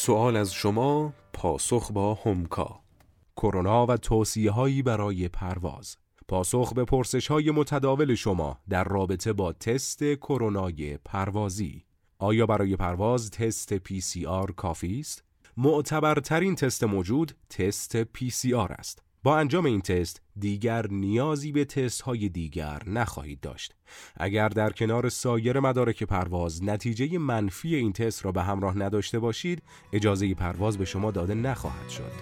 سوال از شما پاسخ با همکا کرونا و توصیه هایی برای پرواز پاسخ به پرسش های متداول شما در رابطه با تست کرونای پروازی آیا برای پرواز تست PCR کافی است؟ معتبرترین تست موجود تست PCR است. با انجام این تست دیگر نیازی به تست های دیگر نخواهید داشت. اگر در کنار سایر مدارک پرواز نتیجه منفی این تست را به همراه نداشته باشید، اجازه پرواز به شما داده نخواهد شد.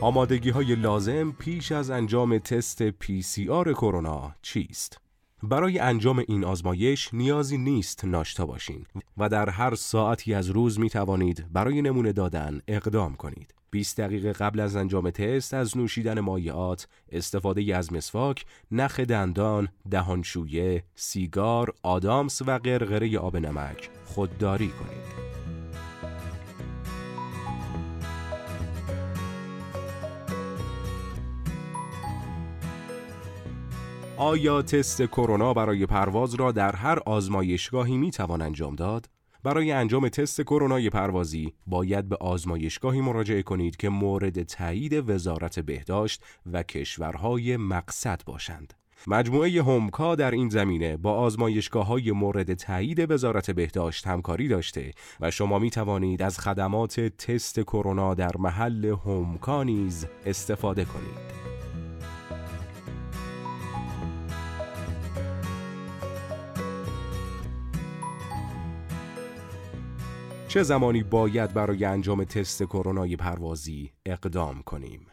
آمادگی های لازم پیش از انجام تست PCR کرونا چیست؟ برای انجام این آزمایش نیازی نیست ناشتا باشین و در هر ساعتی از روز می توانید برای نمونه دادن اقدام کنید. 20 دقیقه قبل از انجام تست از نوشیدن مایعات، استفاده از مسواک، نخ دندان، دهانشویه، سیگار، آدامس و قرقره آب نمک خودداری کنید. آیا تست کرونا برای پرواز را در هر آزمایشگاهی می توان انجام داد؟ برای انجام تست کرونای پروازی باید به آزمایشگاهی مراجعه کنید که مورد تایید وزارت بهداشت و کشورهای مقصد باشند. مجموعه همکا در این زمینه با آزمایشگاه های مورد تایید وزارت بهداشت همکاری داشته و شما می توانید از خدمات تست کرونا در محل همکا نیز استفاده کنید. چه زمانی باید برای انجام تست کرونای پروازی اقدام کنیم؟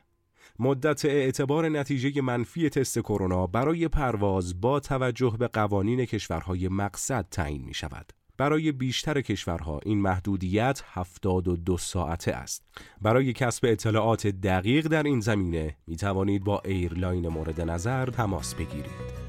مدت اعتبار نتیجه منفی تست کرونا برای پرواز با توجه به قوانین کشورهای مقصد تعیین می شود. برای بیشتر کشورها این محدودیت 72 ساعته است. برای کسب اطلاعات دقیق در این زمینه می توانید با ایرلاین مورد نظر تماس بگیرید.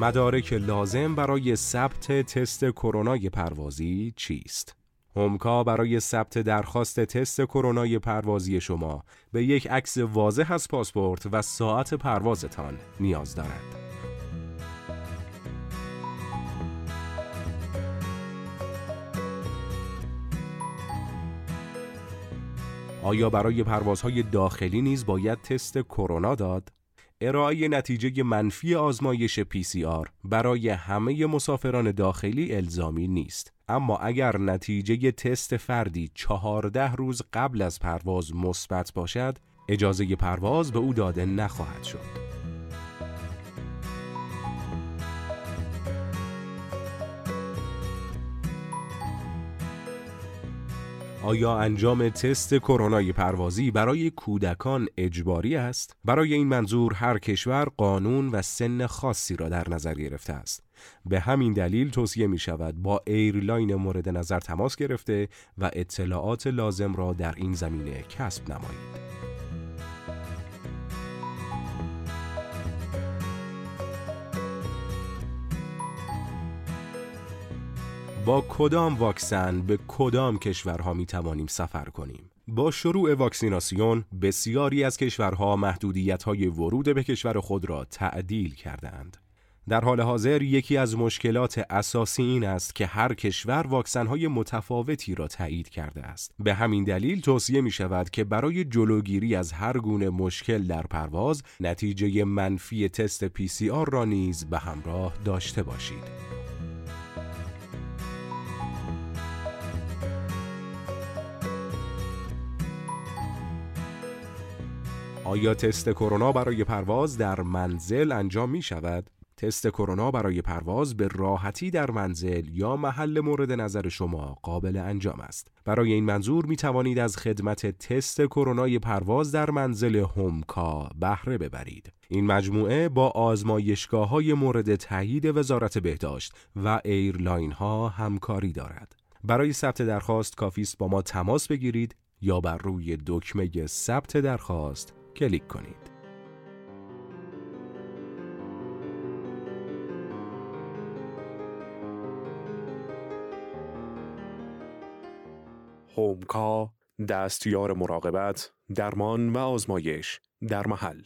مدارک لازم برای ثبت تست کرونای پروازی چیست؟ همکا برای ثبت درخواست تست کرونای پروازی شما به یک عکس واضح از پاسپورت و ساعت پروازتان نیاز دارد. آیا برای پروازهای داخلی نیز باید تست کرونا داد؟ ارائه نتیجه منفی آزمایش PCR برای همه مسافران داخلی الزامی نیست. اما اگر نتیجه تست فردی چهارده روز قبل از پرواز مثبت باشد اجازه پرواز به او داده نخواهد شد. آیا انجام تست کرونای پروازی برای کودکان اجباری است؟ برای این منظور هر کشور قانون و سن خاصی را در نظر گرفته است. به همین دلیل توصیه می شود با ایرلاین مورد نظر تماس گرفته و اطلاعات لازم را در این زمینه کسب نمایید. با کدام واکسن به کدام کشورها می توانیم سفر کنیم؟ با شروع واکسیناسیون بسیاری از کشورها محدودیت های ورود به کشور خود را تعدیل کردند. در حال حاضر یکی از مشکلات اساسی این است که هر کشور واکسن های متفاوتی را تایید کرده است. به همین دلیل توصیه می شود که برای جلوگیری از هر گونه مشکل در پرواز نتیجه منفی تست PCR را نیز به همراه داشته باشید. آیا تست کرونا برای پرواز در منزل انجام می شود؟ تست کرونا برای پرواز به راحتی در منزل یا محل مورد نظر شما قابل انجام است. برای این منظور می توانید از خدمت تست کرونای پرواز در منزل هومکا بهره ببرید. این مجموعه با آزمایشگاه های مورد تایید وزارت بهداشت و ایرلاین ها همکاری دارد. برای ثبت درخواست کافی است با ما تماس بگیرید یا بر روی دکمه ثبت درخواست کلیک کنید. هومکا دستیار مراقبت، درمان و آزمایش در محل